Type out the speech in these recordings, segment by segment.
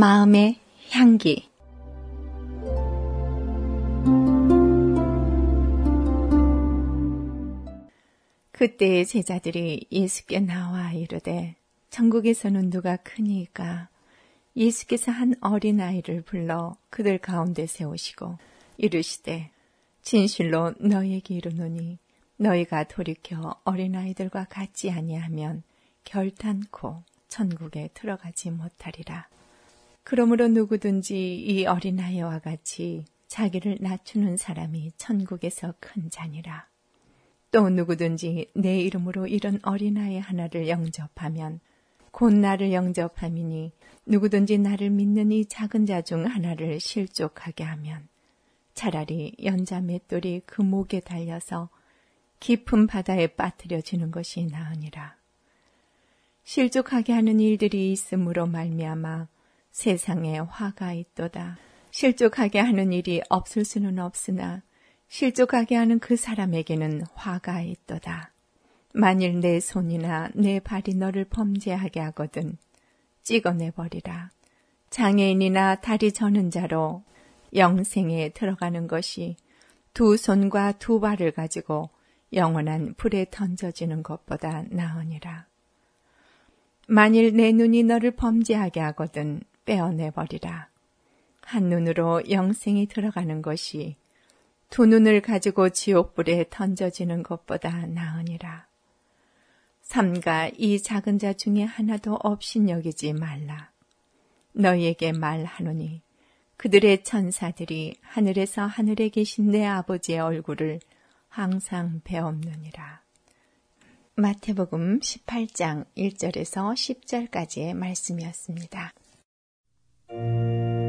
마음의 향기 그때의 제자들이 예수께 나와 이르되 천국에서는 누가 크니까 예수께서 한 어린아이를 불러 그들 가운데 세우시고 이르시되 진실로 너에게 이르노니 너희가 돌이켜 어린아이들과 같지 아니하면 결탄코 천국에 들어가지 못하리라. 그러므로 누구든지 이 어린아이와 같이 자기를 낮추는 사람이 천국에서 큰 자니라. 또 누구든지 내 이름으로 이런 어린아이 하나를 영접하면 곧 나를 영접함이니 누구든지 나를 믿는 이 작은 자 중 하나를 실족하게 하면 차라리 연자 맷돌이 그 목에 달려서 깊은 바다에 빠뜨려지는 것이 나으니라. 실족하게 하는 일들이 있으므로 말미암아 세상에 화가 있도다. 실족하게 하는 일이 없을 수는 없으나 실족하게 하는 그 사람에게는 화가 있도다. 만일 내 손이나 내 발이 너를 범죄하게 하거든 찍어내버리라. 장애인이나 다리 저는 자로 영생에 들어가는 것이 두 손과 두 발을 가지고 영원한 불에 던져지는 것보다 나으니라. 만일 내 눈이 너를 범죄하게 하거든 빼어내버리라. 한 눈으로 영생이 들어가는 것이 두 눈을 가지고 지옥불에 던져지는 것보다 나으니라. 삼가 이 작은 자 중에 하나도 없인 여기지 말라. 너희에게 말하노니 그들의 천사들이 하늘에서 하늘에 계신 내 아버지의 얼굴을 항상 배옵느니라. 마태복음 18장 1절에서 10절까지의 말씀이었습니다. Thank you.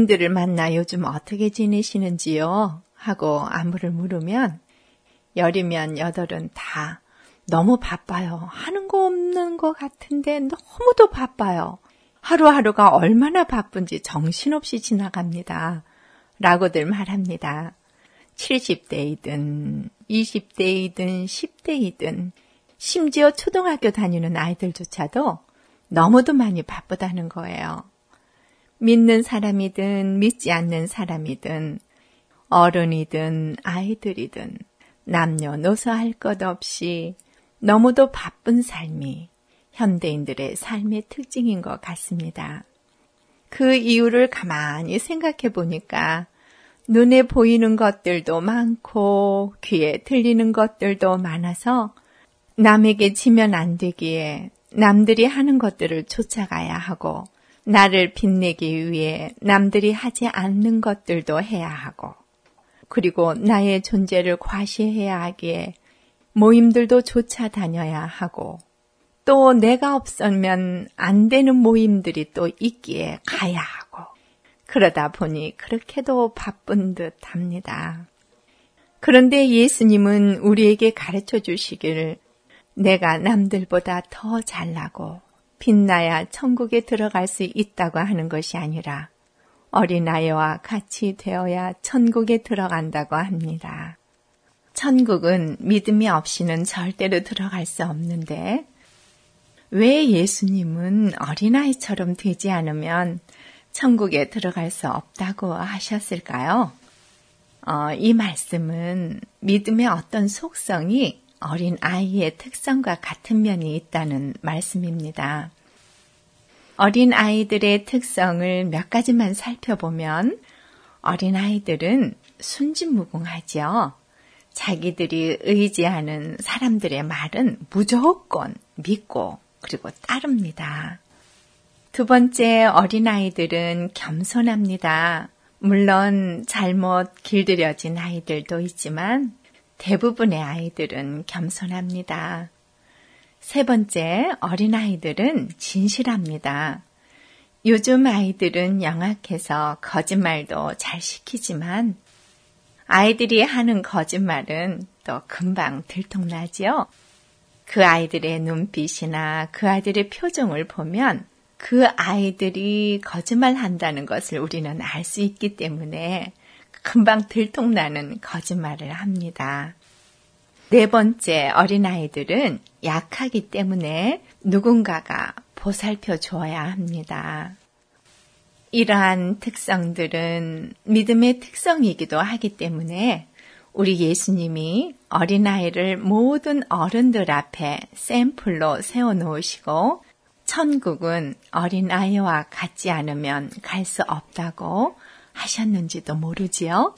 지인들을 만나 요즘 어떻게 지내시는지요? 하고 안부를 물으면 열이면 여덟은 다 너무 바빠요. 하는 거 없는 것 같은데 너무도 바빠요. 하루하루가 얼마나 바쁜지 정신없이 지나갑니다. 라고들 말합니다. 70대이든 20대이든 10대이든 심지어 초등학교 다니는 아이들조차도 너무도 많이 바쁘다는 거예요. 믿는 사람이든 믿지 않는 사람이든 어른이든 아이들이든 남녀노소 할 것 없이 너무도 바쁜 삶이 현대인들의 삶의 특징인 것 같습니다. 그 이유를 가만히 생각해 보니까 눈에 보이는 것들도 많고 귀에 들리는 것들도 많아서 남에게 지면 안 되기에 남들이 하는 것들을 쫓아가야 하고 나를 빛내기 위해 남들이 하지 않는 것들도 해야 하고 그리고 나의 존재를 과시해야 하기에 모임들도 쫓아다녀야 하고 또 내가 없으면 안 되는 모임들이 또 있기에 가야 하고 그러다 보니 그렇게도 바쁜 듯 합니다. 그런데 예수님은 우리에게 가르쳐 주시기를 내가 남들보다 더 잘나고 빛나야 천국에 들어갈 수 있다고 하는 것이 아니라 어린아이와 같이 되어야 천국에 들어간다고 합니다. 천국은 믿음이 없이는 절대로 들어갈 수 없는데 왜 예수님은 어린아이처럼 되지 않으면 천국에 들어갈 수 없다고 하셨을까요? 어, 이 말씀은 믿음의 어떤 속성이 어린 아이의 특성과 같은 면이 있다는 말씀입니다. 어린 아이들의 특성을 몇 가지만 살펴보면 어린 아이들은 순진무궁하죠. 자기들이 의지하는 사람들의 말은 무조건 믿고 그리고 따릅니다. 두 번째 어린아이들은 겸손합니다. 물론 잘못 길들여진 아이들도 있지만 대부분의 아이들은 겸손합니다. 세 번째 어린아이들은 진실합니다. 요즘 아이들은 영악해서 거짓말도 잘 시키지만 아이들이 하는 거짓말은 또 금방 들통나지요. 그 아이들의 눈빛이나 그 아이들의 표정을 보면 그 아이들이 거짓말 한다는 것을 우리는 알 수 있기 때문에 금방 들통나는 거짓말을 합니다. 네 번째 어린아이들은 약하기 때문에 누군가가 보살펴 주어야 합니다. 이러한 특성들은 믿음의 특성이기도 하기 때문에 우리 예수님이 어린아이를 모든 어른들 앞에 샘플로 세워놓으시고 천국은 어린아이와 같지 않으면 갈 수 없다고 하셨는지도 모르지요.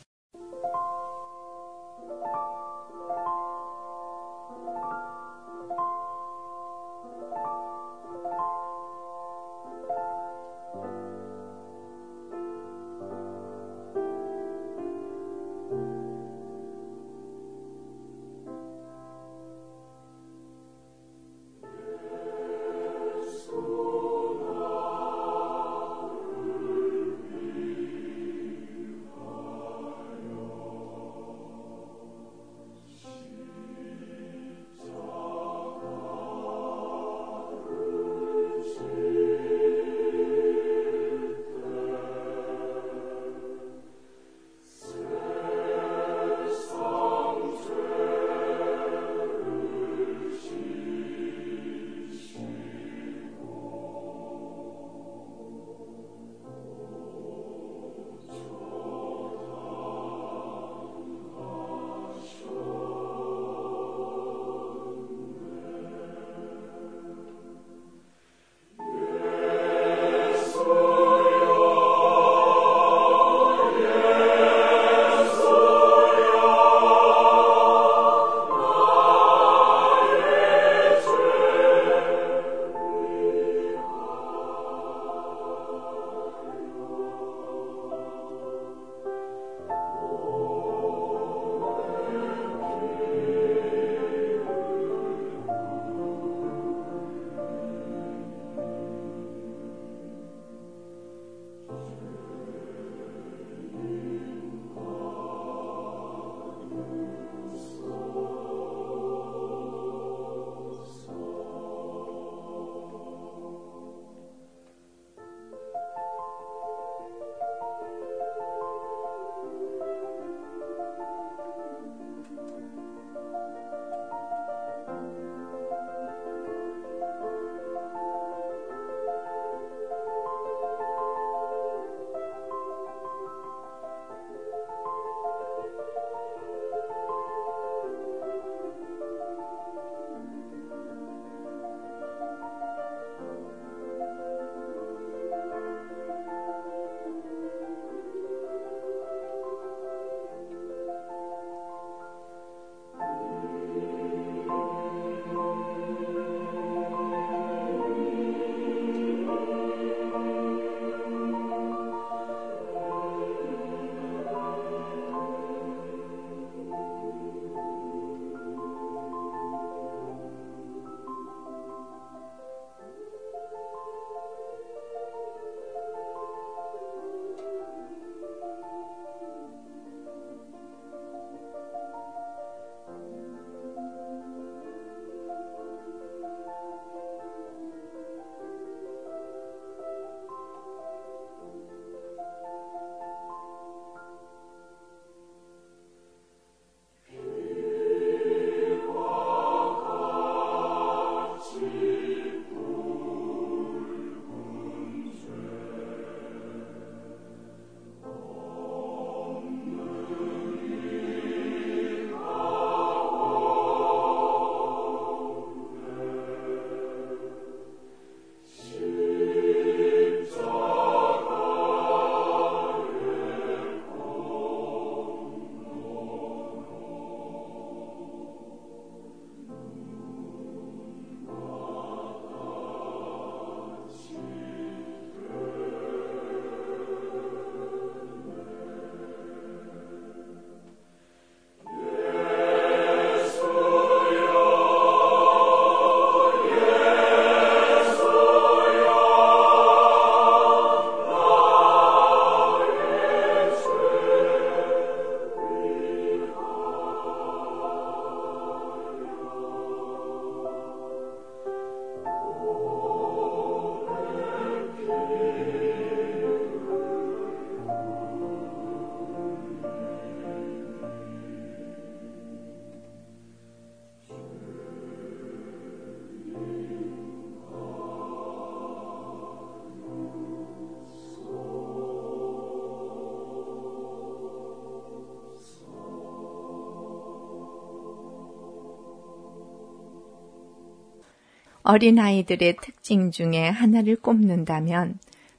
어린아이들의 특징 중에 하나를 꼽는다면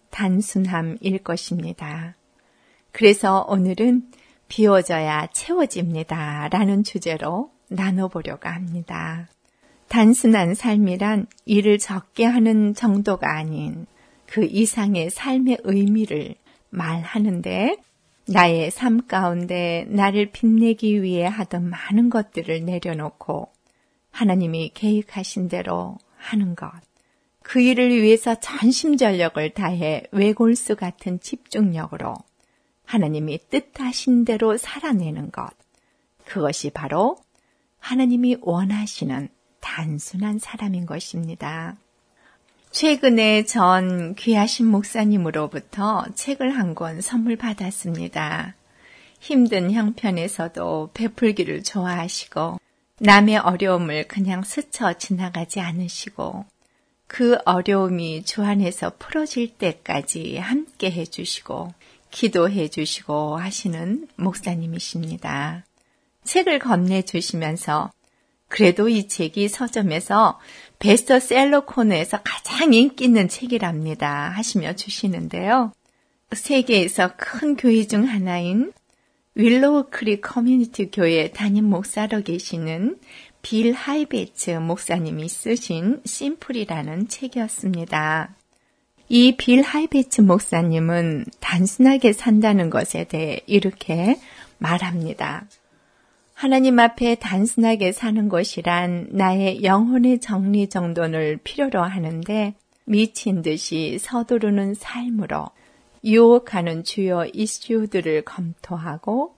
단순함일 것입니다. 그래서 오늘은 비워져야 채워집니다. 라는 주제로 나눠보려고 합니다. 단순한 삶이란 일을 적게 하는 정도가 아닌 그 이상의 삶의 의미를 말하는데 나의 삶 가운데 나를 빛내기 위해 하던 많은 것들을 내려놓고 하나님이 계획하신 대로 하는 것. 그 일을 위해서 전심전력을 다해 외골수 같은 집중력으로 하나님이 뜻하신 대로 살아내는 것. 그것이 바로 하나님이 원하시는 단순한 사람인 것입니다. 최근에 전 귀하신 목사님으로부터 책을 한 권 선물 받았습니다. 힘든 형편에서도 베풀기를 좋아하시고 남의 어려움을 그냥 스쳐 지나가지 않으시고 그 어려움이 주 안에서 풀어질 때까지 함께 해주시고 기도해 주시고 하시는 목사님이십니다. 책을 건네 주시면서 그래도 이 책이 서점에서 베스트셀러 코너에서 가장 인기 있는 책이랍니다. 하시며 주시는데요. 세계에서 큰 교회 중 하나인 윌로우 크릭 커뮤니티 교회 담임 목사로 계시는 빌 하이벨스 목사님이 쓰신 Simple이라는 책이었습니다. 이 빌 하이벨스 목사님은 단순하게 산다는 것에 대해 이렇게 말합니다. 하나님 앞에 단순하게 사는 것이란 나의 영혼의 정리 정돈을 필요로 하는데 미친 듯이 서두르는 삶으로 유혹하는 주요 이슈들을 검토하고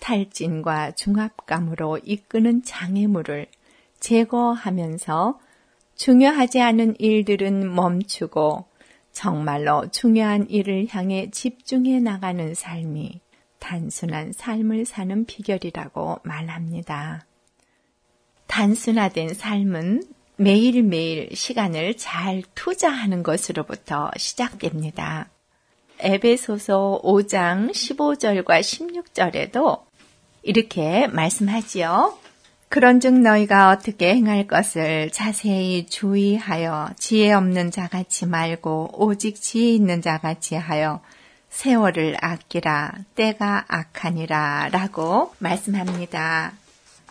탈진과 중압감으로 이끄는 장애물을 제거하면서 중요하지 않은 일들은 멈추고 정말로 중요한 일을 향해 집중해 나가는 삶이 단순한 삶을 사는 비결이라고 말합니다. 단순화된 삶은 매일매일 시간을 잘 투자하는 것으로부터 시작됩니다. 에베소서 5장 15절과 16절에도 이렇게 말씀하지요. 그런즉 너희가 어떻게 행할 것을 자세히 주의하여 지혜 없는 자같이 말고 오직 지혜 있는 자같이 하여 세월을 아끼라 때가 악하니라 라고 말씀합니다.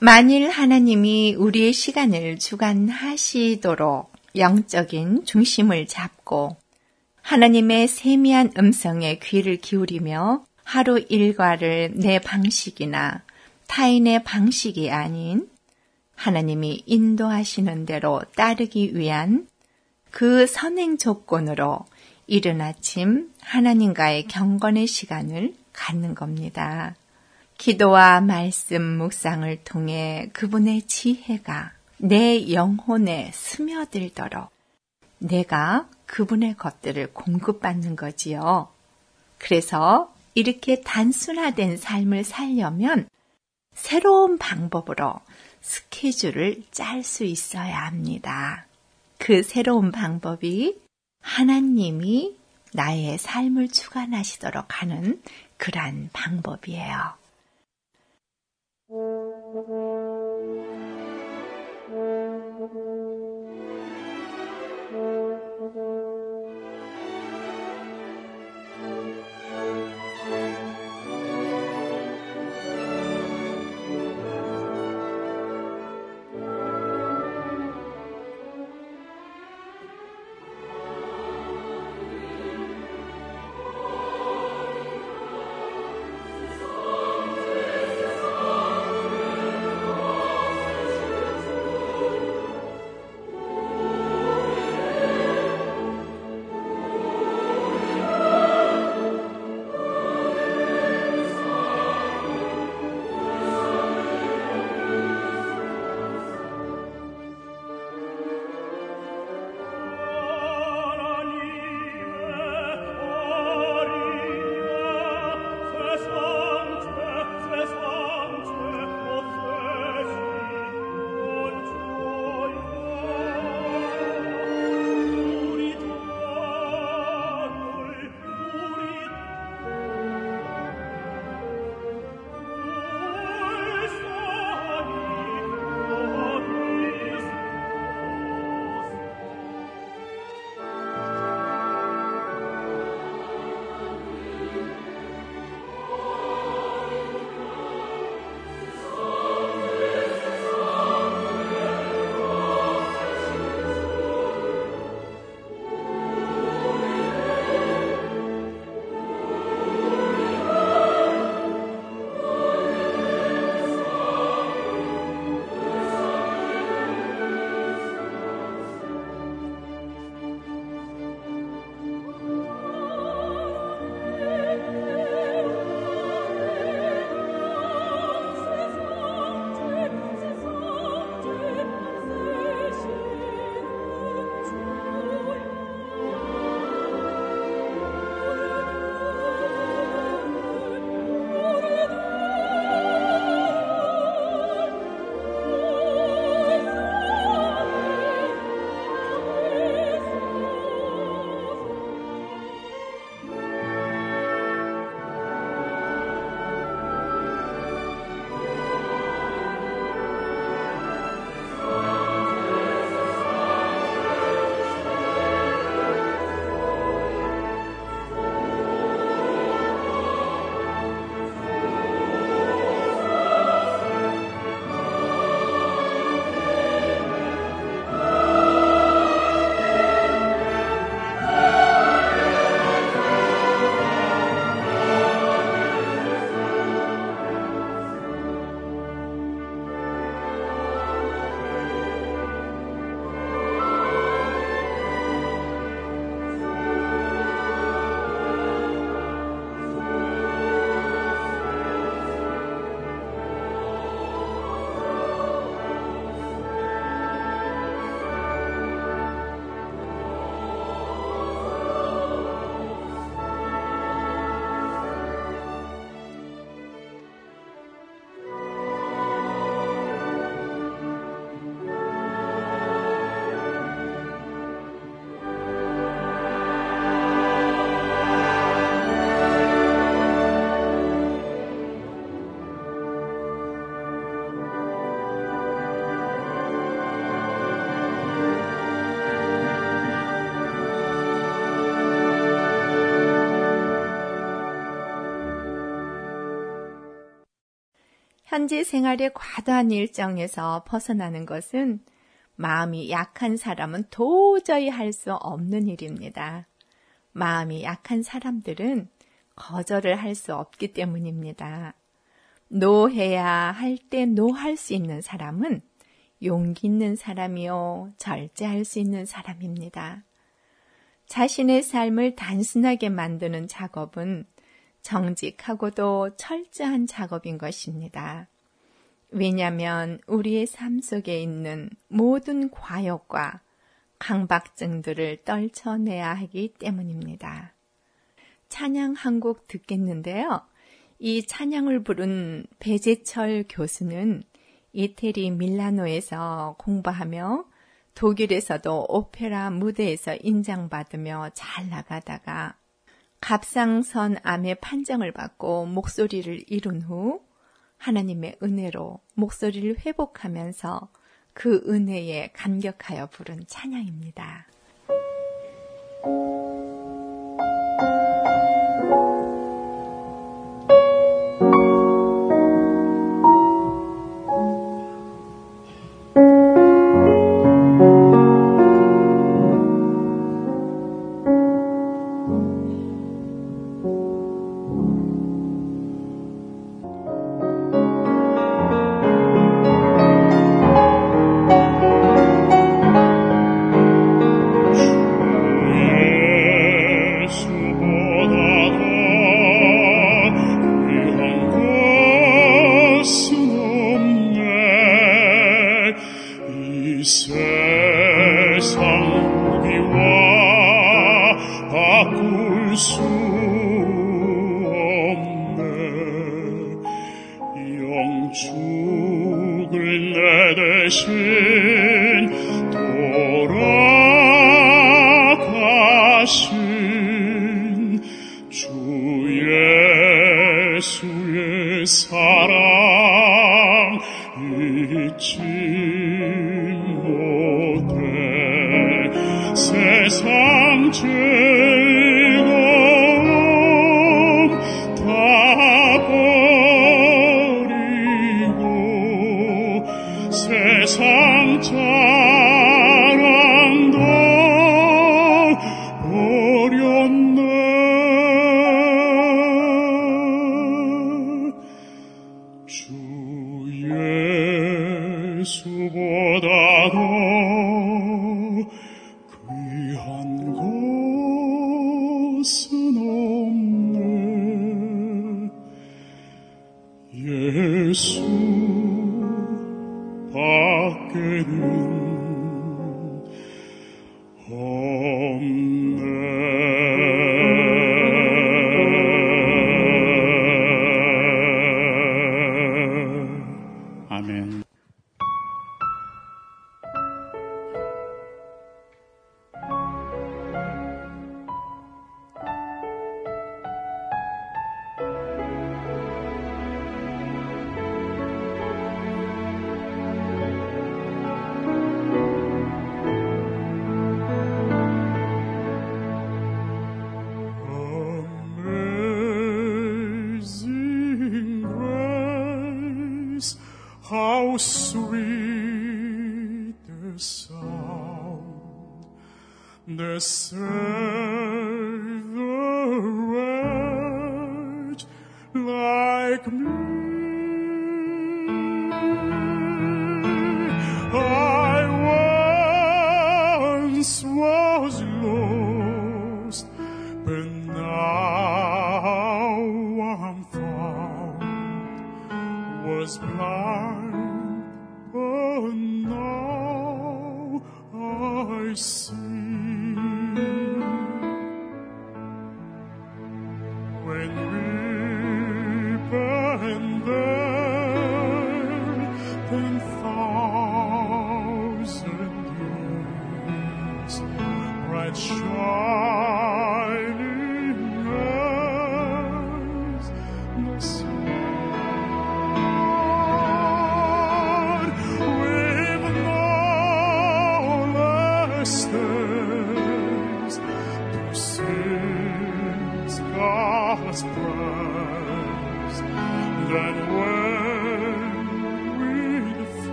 만일 하나님이 우리의 시간을 주관하시도록 영적인 중심을 잡고 하나님의 세미한 음성에 귀를 기울이며 하루 일과를 내 방식이나 타인의 방식이 아닌 하나님이 인도하시는 대로 따르기 위한 그 선행 조건으로 이른 아침 하나님과의 경건의 시간을 갖는 겁니다. 기도와 말씀 묵상을 통해 그분의 지혜가 내 영혼에 스며들도록 내가 그분의 것들을 공급받는 거지요. 그래서 이렇게 단순화된 삶을 살려면 새로운 방법으로 스케줄을 짤 수 있어야 합니다. 그 새로운 방법이 하나님이 나의 삶을 주관하시도록 하는 그러한 방법이에요. 현재 생활의 과도한 일정에서 벗어나는 것은 마음이 약한 사람은 도저히 할 수 없는 일입니다. 마음이 약한 사람들은 거절을 할 수 없기 때문입니다. 노해야 할 때 노할 수 있는 사람은 용기 있는 사람이요, 절제할 수 있는 사람입니다. 자신의 삶을 단순하게 만드는 작업은 정직하고도 철저한 작업인 것입니다. 왜냐하면 우리의 삶 속에 있는 모든 과욕과 강박증들을 떨쳐내야 하기 때문입니다. 찬양 한 곡 듣겠는데요. 이 찬양을 부른 배재철 교수는 이태리 밀라노에서 공부하며 독일에서도 오페라 무대에서 인정받으며 잘 나가다가 갑상선 암의 판정을 받고 목소리를 잃은 후 하나님의 은혜로 목소리를 회복하면서 그 은혜에 감격하여 부른 찬양입니다.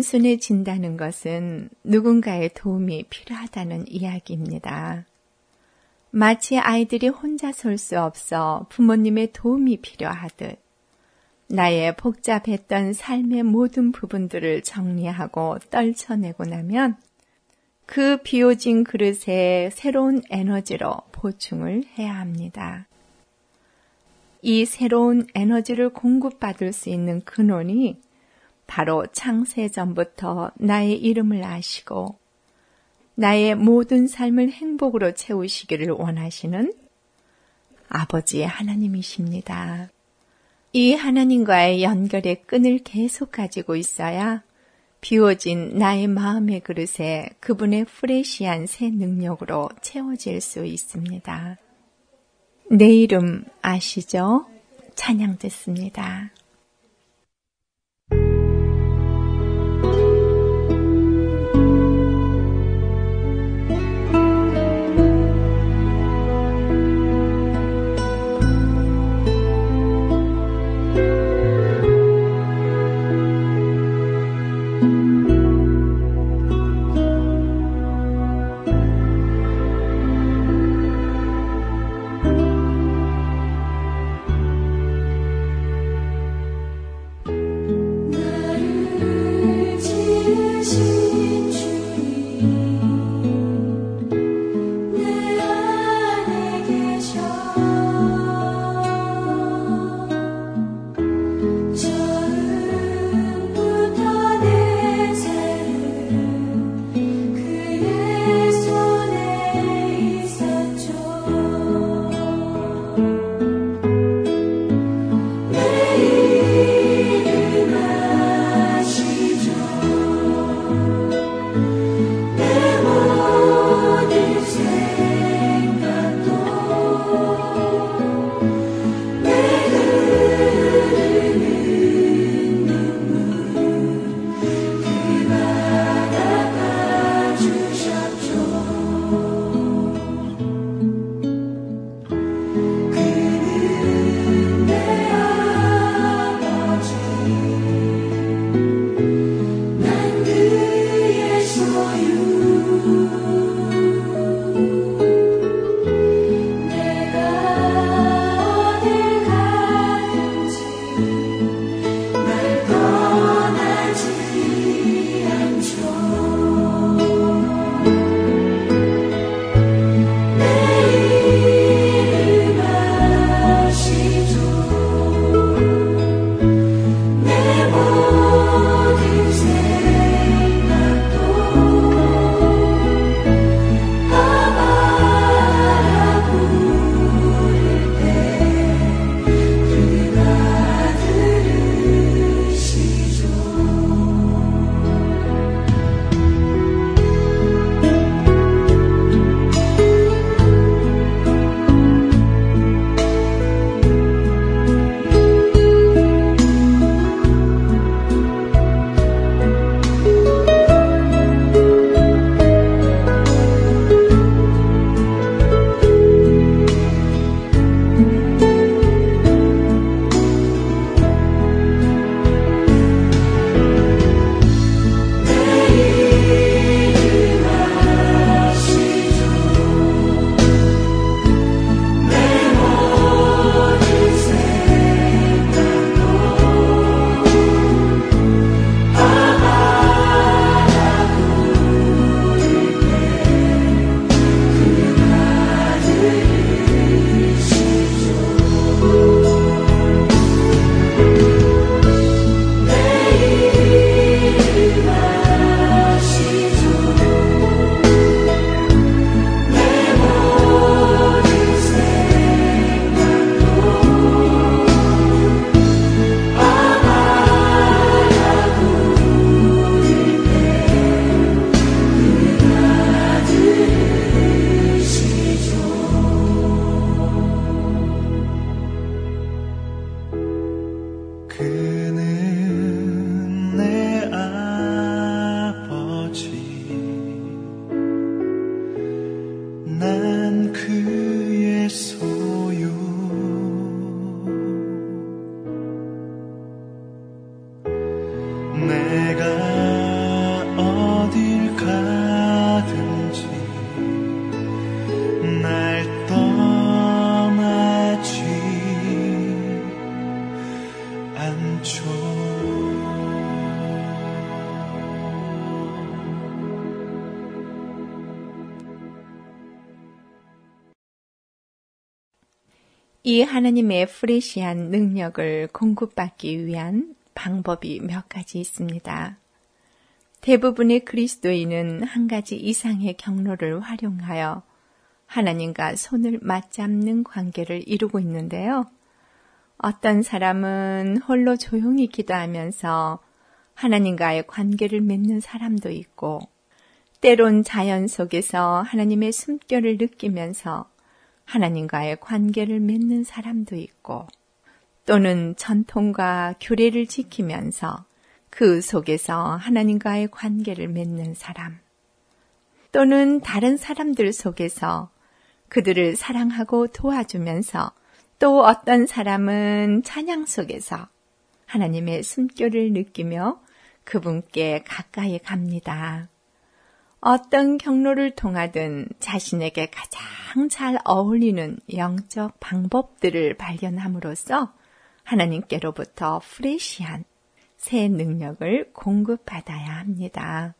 단순해진다는 것은 누군가의 도움이 필요하다는 이야기입니다. 마치 아이들이 혼자 설 수 없어 부모님의 도움이 필요하듯 나의 복잡했던 삶의 모든 부분들을 정리하고 떨쳐내고 나면 그 비워진 그릇에 새로운 에너지로 보충을 해야 합니다. 이 새로운 에너지를 공급받을 수 있는 근원이 바로 창세전부터 나의 이름을 아시고 나의 모든 삶을 행복으로 채우시기를 원하시는 아버지의 하나님이십니다. 이 하나님과의 연결의 끈을 계속 가지고 있어야 비워진 나의 마음의 그릇에 그분의 프레시한 새 능력으로 채워질 수 있습니다. 내 이름 아시죠? 찬양 듣습니다. 하나님의 프레시한 능력을 공급받기 위한 방법이 몇 가지 있습니다. 대부분의 그리스도인은 한 가지 이상의 경로를 활용하여 하나님과 손을 맞잡는 관계를 이루고 있는데요. 어떤 사람은 홀로 조용히 기도하면서 하나님과의 관계를 맺는 사람도 있고, 때론 자연 속에서 하나님의 숨결을 느끼면서 하나님과의 관계를 맺는 사람도 있고 또는 전통과 규례를 지키면서 그 속에서 하나님과의 관계를 맺는 사람 또는 다른 사람들 속에서 그들을 사랑하고 도와주면서 또 어떤 사람은 찬양 속에서 하나님의 숨결을 느끼며 그분께 가까이 갑니다. 어떤 경로를 통하든 자신에게 가장 잘 어울리는 영적 방법들을 발견함으로써 하나님께로부터 프레시한 새 능력을 공급받아야 합니다.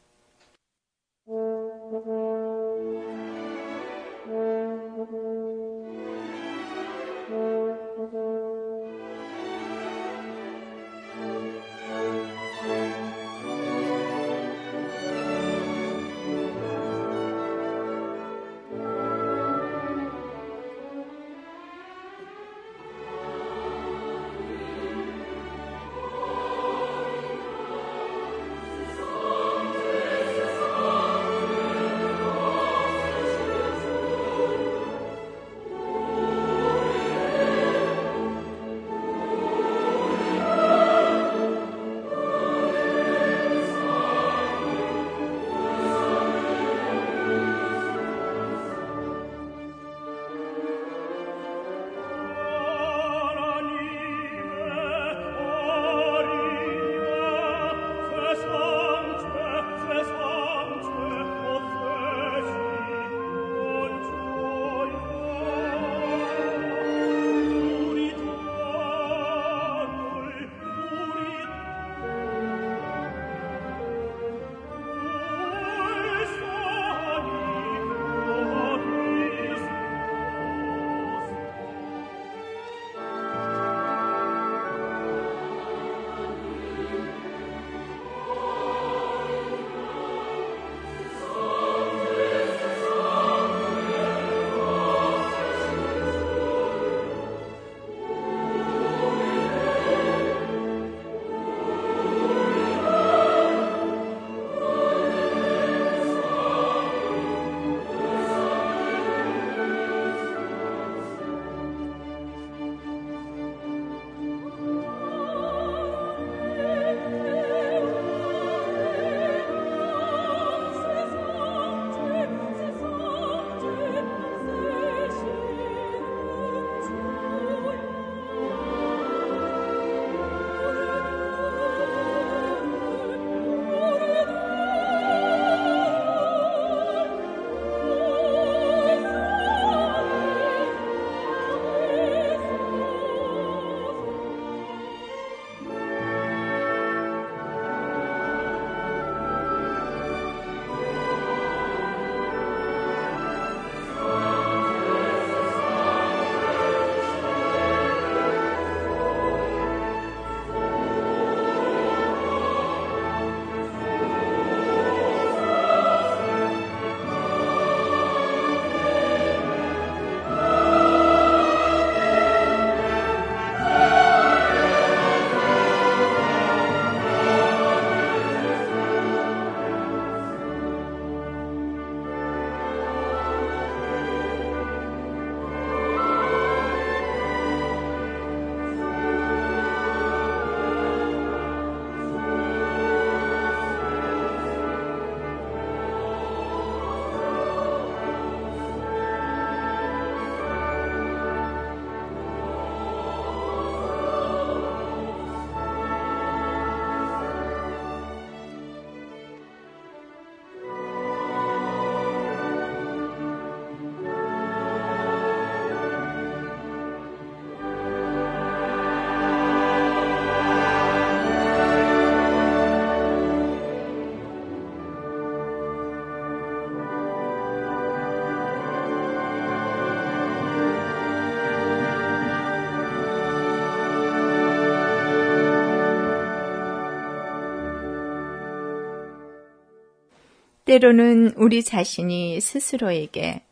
때로는 우리 자신이 스스로에게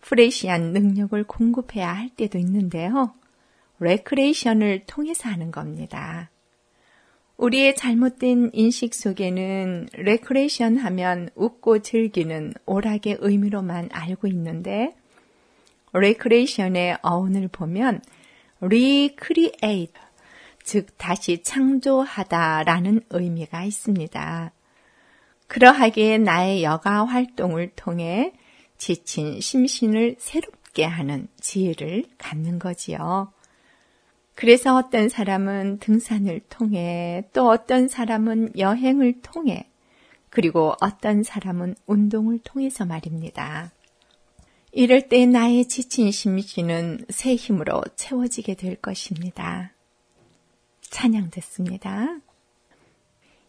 fresh한 능력을 공급해야 할 때도 있는데요. 레크레이션을 통해서 하는 겁니다. 우리의 잘못된 인식 속에는 레크레이션 하면 웃고 즐기는 오락의 의미로만 알고 있는데 레크레이션의 어원을 보면 recreate, 즉 다시 창조하다라는 의미가 있습니다. 그러하기에 나의 여가 활동을 통해 지친 심신을 새롭게 하는 지혜를 갖는 거지요. 그래서 어떤 사람은 등산을 통해 또 어떤 사람은 여행을 통해 그리고 어떤 사람은 운동을 통해서 말입니다. 이럴 때 나의 지친 심신은 새 힘으로 채워지게 될 것입니다. 찬양 됐습니다.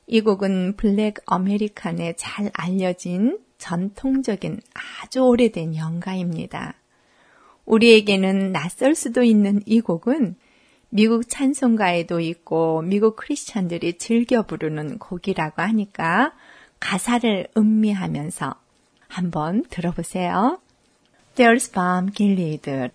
이 곡은 Black American에 잘 알려진 전통적인 아주 오래된 연가입니다. 우리에게는 낯설 수도 있는 이 곡은 미국 찬송가에도 있고 미국 크리스찬들이 즐겨 부르는 곡이라고 하니까 가사를 음미하면서 한번 들어보세요. There's Bomb Gilead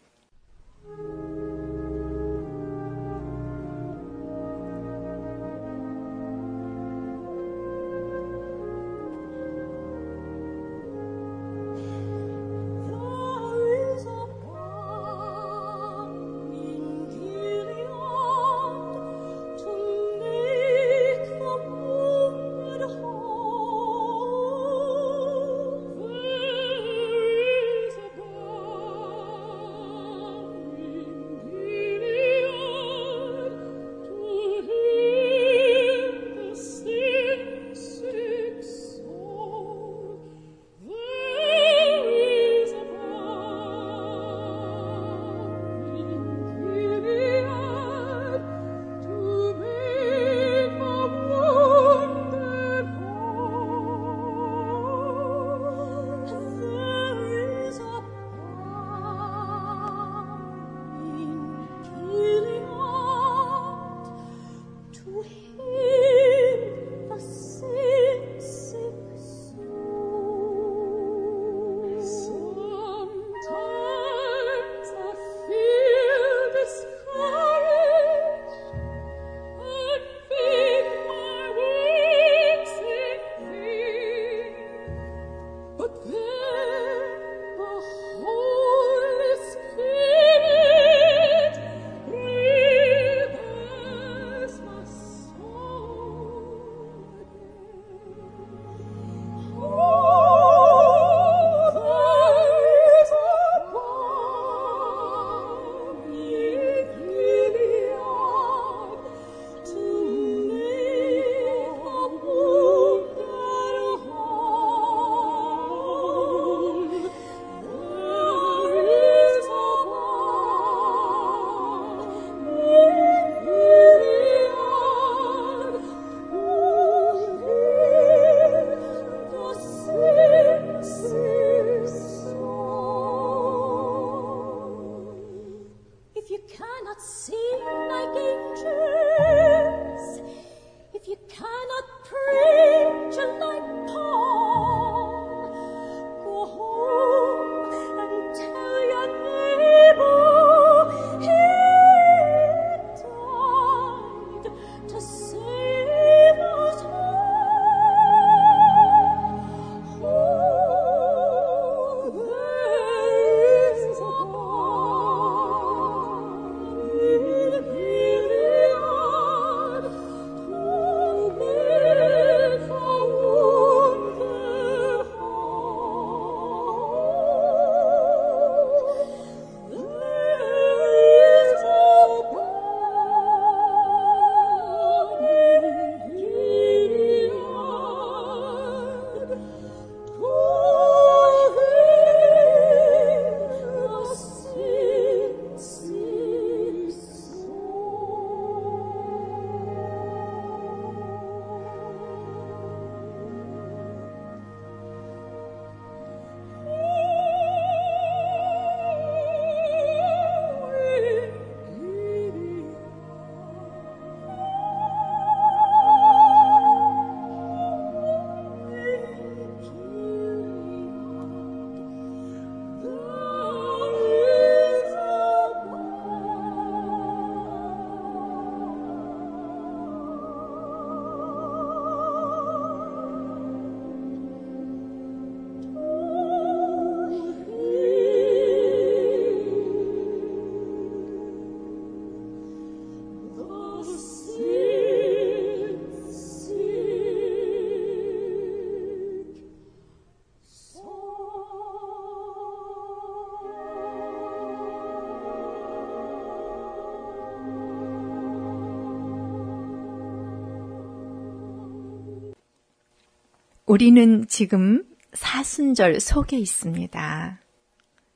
우리는 지금 사순절 속에 있습니다.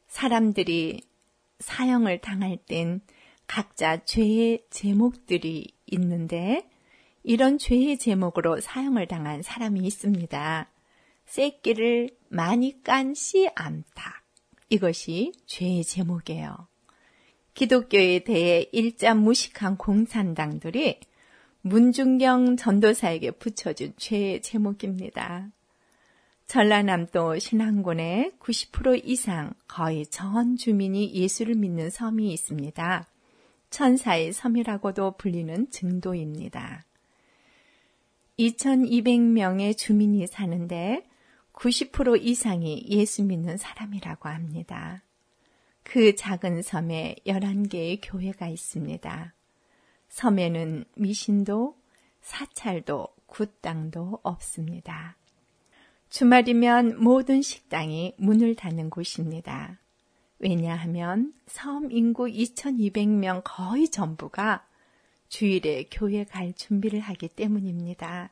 사람들이 사형을 당할 땐 각자 죄의 제목들이 있는데 이런 죄의 제목으로 사형을 당한 사람이 있습니다. 새끼를 많이 깐 씨 암탉. 이것이 죄의 제목이에요. 기독교에 대해 일자 무식한 공산당들이 문중경 전도사에게 붙여준 죄의 제목입니다. 전라남도 신안군의 90% 이상 거의 전 주민이 예수를 믿는 섬이 있습니다. 천사의 섬이라고도 불리는 증도입니다. 2200명의 주민이 사는데 90% 이상이 예수 믿는 사람이라고 합니다. 그 작은 섬에 11개의 교회가 있습니다. 섬에는 미신도, 사찰도, 굿당도 없습니다. 주말이면 모든 식당이 문을 닫는 곳입니다. 왜냐하면 섬 인구 2200명 거의 전부가 주일에 교회 갈 준비를 하기 때문입니다.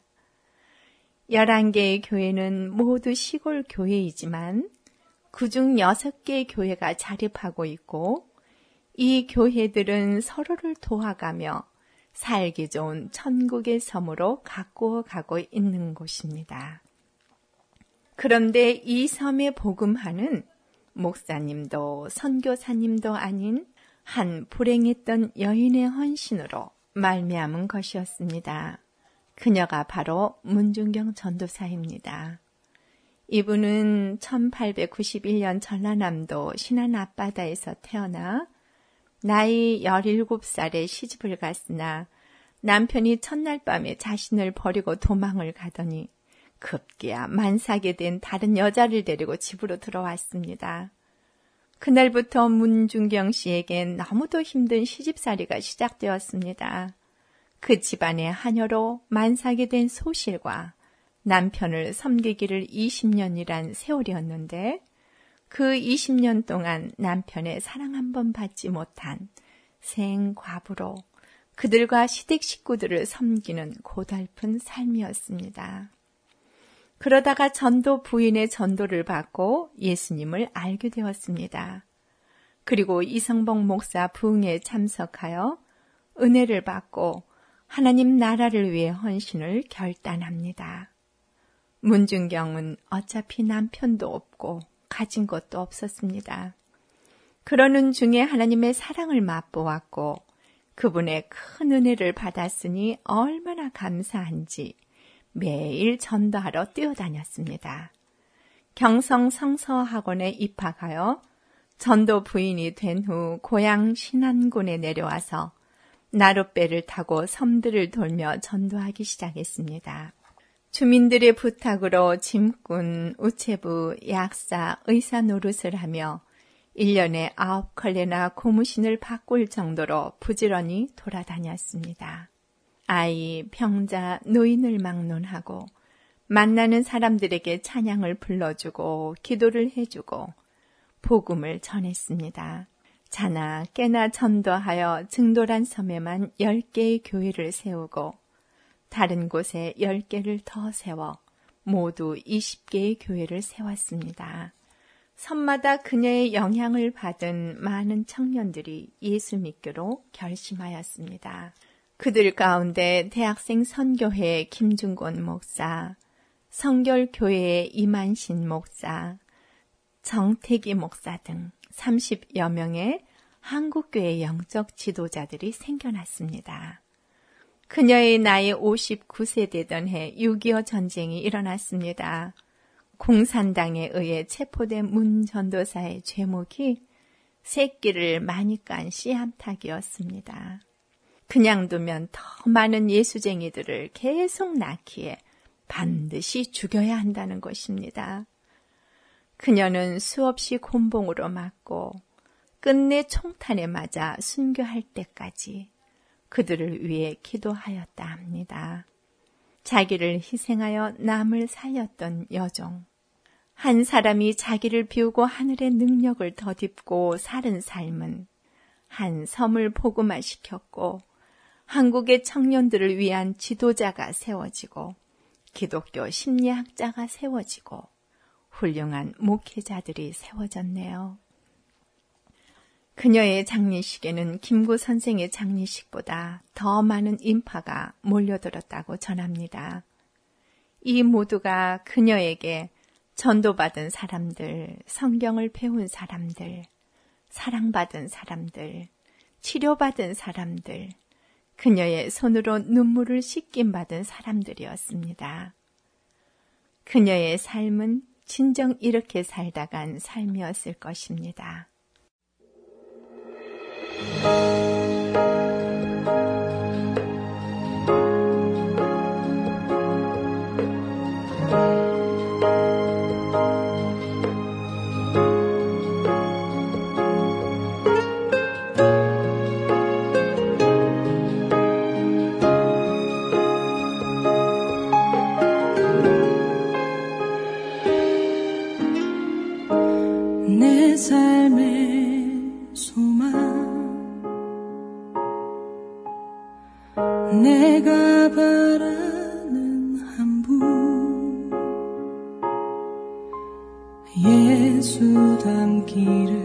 11개의 교회는 모두 시골 교회이지만 그중 6개의 교회가 자립하고 있고 이 교회들은 서로를 도와가며 살기 좋은 천국의 섬으로 가꾸어 가고 있는 곳입니다. 그런데 이 섬에 복음하는 목사님도 선교사님도 아닌 한 불행했던 여인의 헌신으로 말미암은 것이었습니다. 그녀가 바로 문중경 전도사입니다. 이분은 1891년 전라남도 신안 앞바다에서 태어나 나이 17살에 시집을 갔으나 남편이 첫날 밤에 자신을 버리고 도망을 가더니 급기야 만사게 된 다른 여자를 데리고 집으로 들어왔습니다. 그날부터 문중경 씨에겐 너무도 힘든 시집살이가 시작되었습니다. 그 집안의 하녀로 만사게 된 소실과 남편을 섬기기를 20년이란 세월이었는데 그 20년 동안 남편의 사랑 한 번 받지 못한 생과부로 그들과 시댁 식구들을 섬기는 고달픈 삶이었습니다. 그러다가 전도 부인의 전도를 받고 예수님을 알게 되었습니다. 그리고 이성봉 목사 부흥에 참석하여 은혜를 받고 하나님 나라를 위해 헌신을 결단합니다. 문중경은 어차피 남편도 없고 가진 것도 없었습니다. 그러는 중에 하나님의 사랑을 맛보았고 그분의 큰 은혜를 받았으니 얼마나 감사한지 매일 전도하러 뛰어다녔습니다. 경성 성서학원에 입학하여 전도 부인이 된 후 고향 신안군에 내려와서 나룻배를 타고 섬들을 돌며 전도하기 시작했습니다. 주민들의 부탁으로 짐꾼, 우체부, 약사, 의사 노릇을 하며 1년에 아홉 컬레나 고무신을 바꿀 정도로 부지런히 돌아다녔습니다. 아이, 병자, 노인을 막론하고 만나는 사람들에게 찬양을 불러주고 기도를 해주고 복음을 전했습니다. 자나 깨나 전도하여 증도란 섬에만 10개의 교회를 세우고 다른 곳에 10개를 더 세워 모두 20개의 교회를 세웠습니다. 섬마다 그녀의 영향을 받은 많은 청년들이 예수 믿기로 결심하였습니다. 그들 가운데 대학생 선교회 김중곤 목사, 성결교회의 이만신 목사, 정태기 목사 등 30여 명의 한국교회 영적 지도자들이 생겨났습니다. 그녀의 나이 59세 되던 해 6.25 전쟁이 일어났습니다. 공산당에 의해 체포된 문 전도사의 제목이 새끼를 많이 깐 씨암탉이었습니다. 그냥 두면 더 많은 예수쟁이들을 계속 낳기에 반드시 죽여야 한다는 것입니다. 그녀는 수없이 곤봉으로 맞고 끝내 총탄에 맞아 순교할 때까지 그들을 위해 기도하였다 합니다. 자기를 희생하여 남을 살렸던 여종. 한 사람이 자기를 비우고 하늘의 능력을 덧입고 사는 삶은 한 섬을 복음화시켰고 한국의 청년들을 위한 지도자가 세워지고 기독교 심리학자가 세워지고 훌륭한 목회자들이 세워졌네요. 그녀의 장례식에는 김구 선생의 장례식보다 더 많은 인파가 몰려들었다고 전합니다. 이 모두가 그녀에게 전도받은 사람들, 성경을 배운 사람들, 사랑받은 사람들, 치료받은 사람들, 그녀의 손으로 눈물을 씻김 받은 사람들이었습니다. 그녀의 삶은 진정 이렇게 살다간 삶이었을 것입니다. 예수 담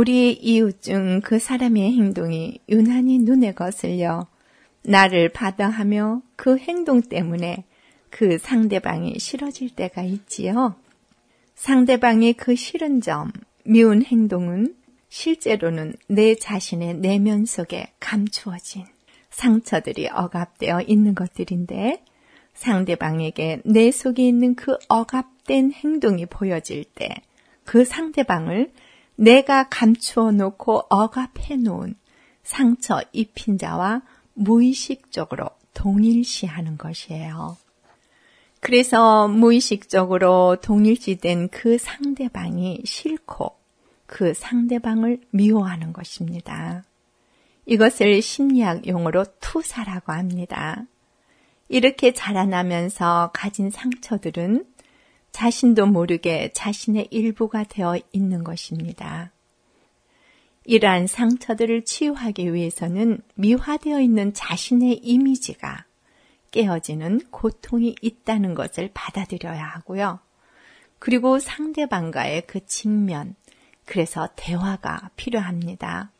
우리 이웃 중 그 사람의 행동이 유난히 눈에 거슬려 나를 받아하며 그 행동 때문에 그 상대방이 싫어질 때가 있지요. 상대방의 그 싫은 점, 미운 행동은 실제로는 내 자신의 내면 속에 감추어진 상처들이 억압되어 있는 것들인데 상대방에게 내 속에 있는 그 억압된 행동이 보여질 때 그 상대방을 내가 감추어 놓고 억압해 놓은 상처 입힌 자와 무의식적으로 동일시하는 것이에요. 그래서 무의식적으로 동일시된 그 상대방이 싫고 그 상대방을 미워하는 것입니다. 이것을 심리학 용어로 투사라고 합니다. 이렇게 자라나면서 가진 상처들은 자신도 모르게 자신의 일부가 되어 있는 것입니다. 이러한 상처들을 치유하기 위해서는 미화되어 있는 자신의 이미지가 깨어지는 고통이 있다는 것을 받아들여야 하고요. 그리고 상대방과의 그 직면, 그래서 대화가 필요합니다.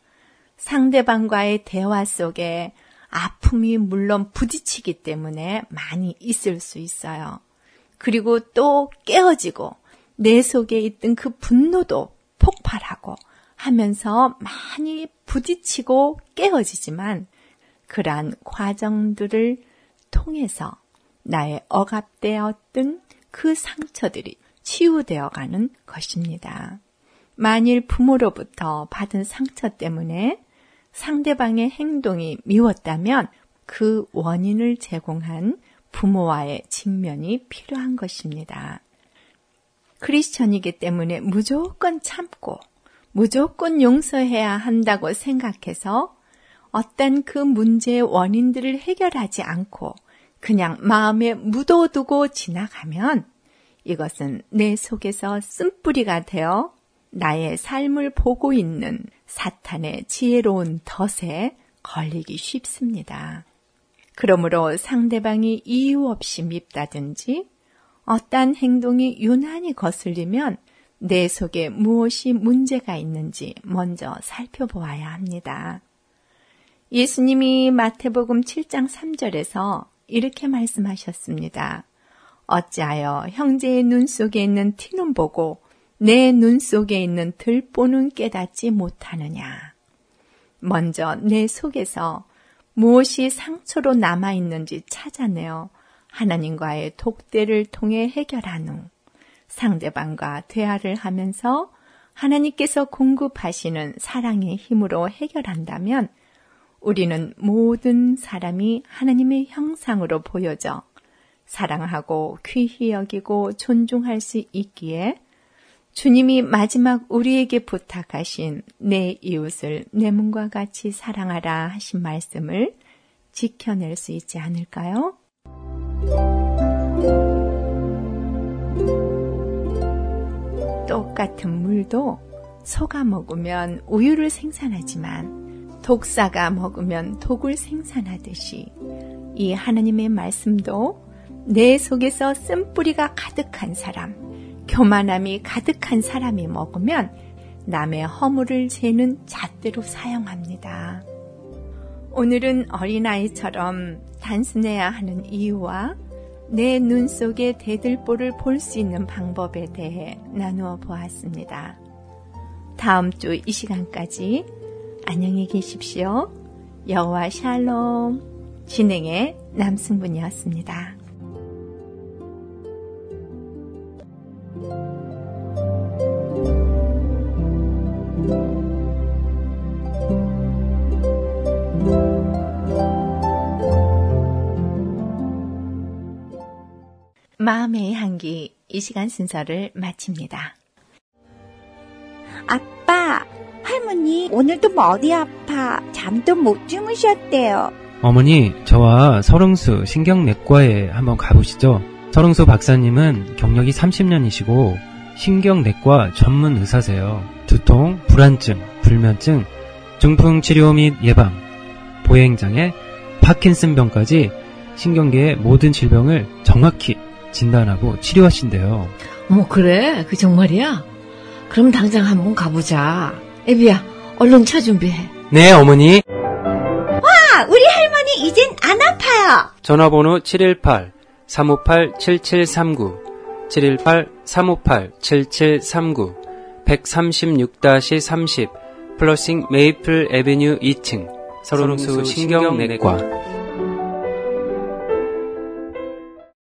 상대방과의 대화 속에 아픔이 물론 부딪히기 때문에 많이 있을 수 있어요. 그리고 또 깨어지고 내 속에 있던 그 분노도 폭발하고 하면서 많이 부딪히고 깨어지지만 그러한 과정들을 통해서 나의 억압되었던 그 상처들이 치유되어 가는 것입니다. 만일 부모로부터 받은 상처 때문에 상대방의 행동이 미웠다면 그 원인을 제공한 부모와의 직면이 필요한 것입니다. 크리스천이기 때문에 무조건 참고 무조건 용서해야 한다고 생각해서 어떤 그 문제의 원인들을 해결하지 않고 그냥 마음에 묻어두고 지나가면 이것은 내 속에서 쓴뿌리가 되어 나의 삶을 보고 있는 사탄의 지혜로운 덫에 걸리기 쉽습니다. 그러므로 상대방이 이유 없이 밉다든지 어떠한 행동이 유난히 거슬리면 내 속에 무엇이 문제가 있는지 먼저 살펴보아야 합니다. 예수님이 마태복음 7장 3절에서 이렇게 말씀하셨습니다. 어찌하여 형제의 눈 속에 있는 티는 보고 내 눈 속에 있는 들보는 깨닫지 못하느냐. 먼저 내 속에서 무엇이 상처로 남아 있는지 찾아내어 하나님과의 독대를 통해 해결한 후 상대방과 대화를 하면서 하나님께서 공급하시는 사랑의 힘으로 해결한다면 우리는 모든 사람이 하나님의 형상으로 보여져 사랑하고 귀히 여기고 존중할 수 있기에 주님이 마지막 우리에게 부탁하신 내 이웃을 내 몸과 같이 사랑하라 하신 말씀을 지켜낼 수 있지 않을까요? 똑같은 물도 소가 먹으면 우유를 생산하지만 독사가 먹으면 독을 생산하듯이 이 하나님의 말씀도 내 속에서 쓴뿌리가 가득한 사람, 교만함이 가득한 사람이 먹으면 남의 허물을 재는 잣대로 사용합니다. 오늘은 어린아이처럼 단순해야 하는 이유와 내 눈 속의 대들보를 볼 수 있는 방법에 대해 나누어 보았습니다. 다음 주 이 시간까지 안녕히 계십시오. 여호와 샬롬 진행의 남승분이었습니다. 마음의 향기 이 시간 순서를 마칩니다. 아빠, 할머니 오늘도 머리 아파 잠도 못 주무셨대요. 어머니, 저와 서릉수 신경내과에 한번 가보시죠. 서릉수 박사님은 경력이 30년이시고 신경내과 전문 의사세요. 두통, 불안증, 불면증, 중풍 치료 및 예방, 보행장애, 파킨슨병까지 신경계의 모든 질병을 정확히 진단하고 치료하신대요. 어머 그래? 그 정말이야? 그럼 당장 한번 가보자. 애비야, 얼른 차 준비해. 네, 어머니. 와, 우리 할머니 이젠 안 아파요. 전화번호 718 358 7739 718 358 7739 136-30 플러싱 메이플 에비뉴 2층 서른수 신경내과.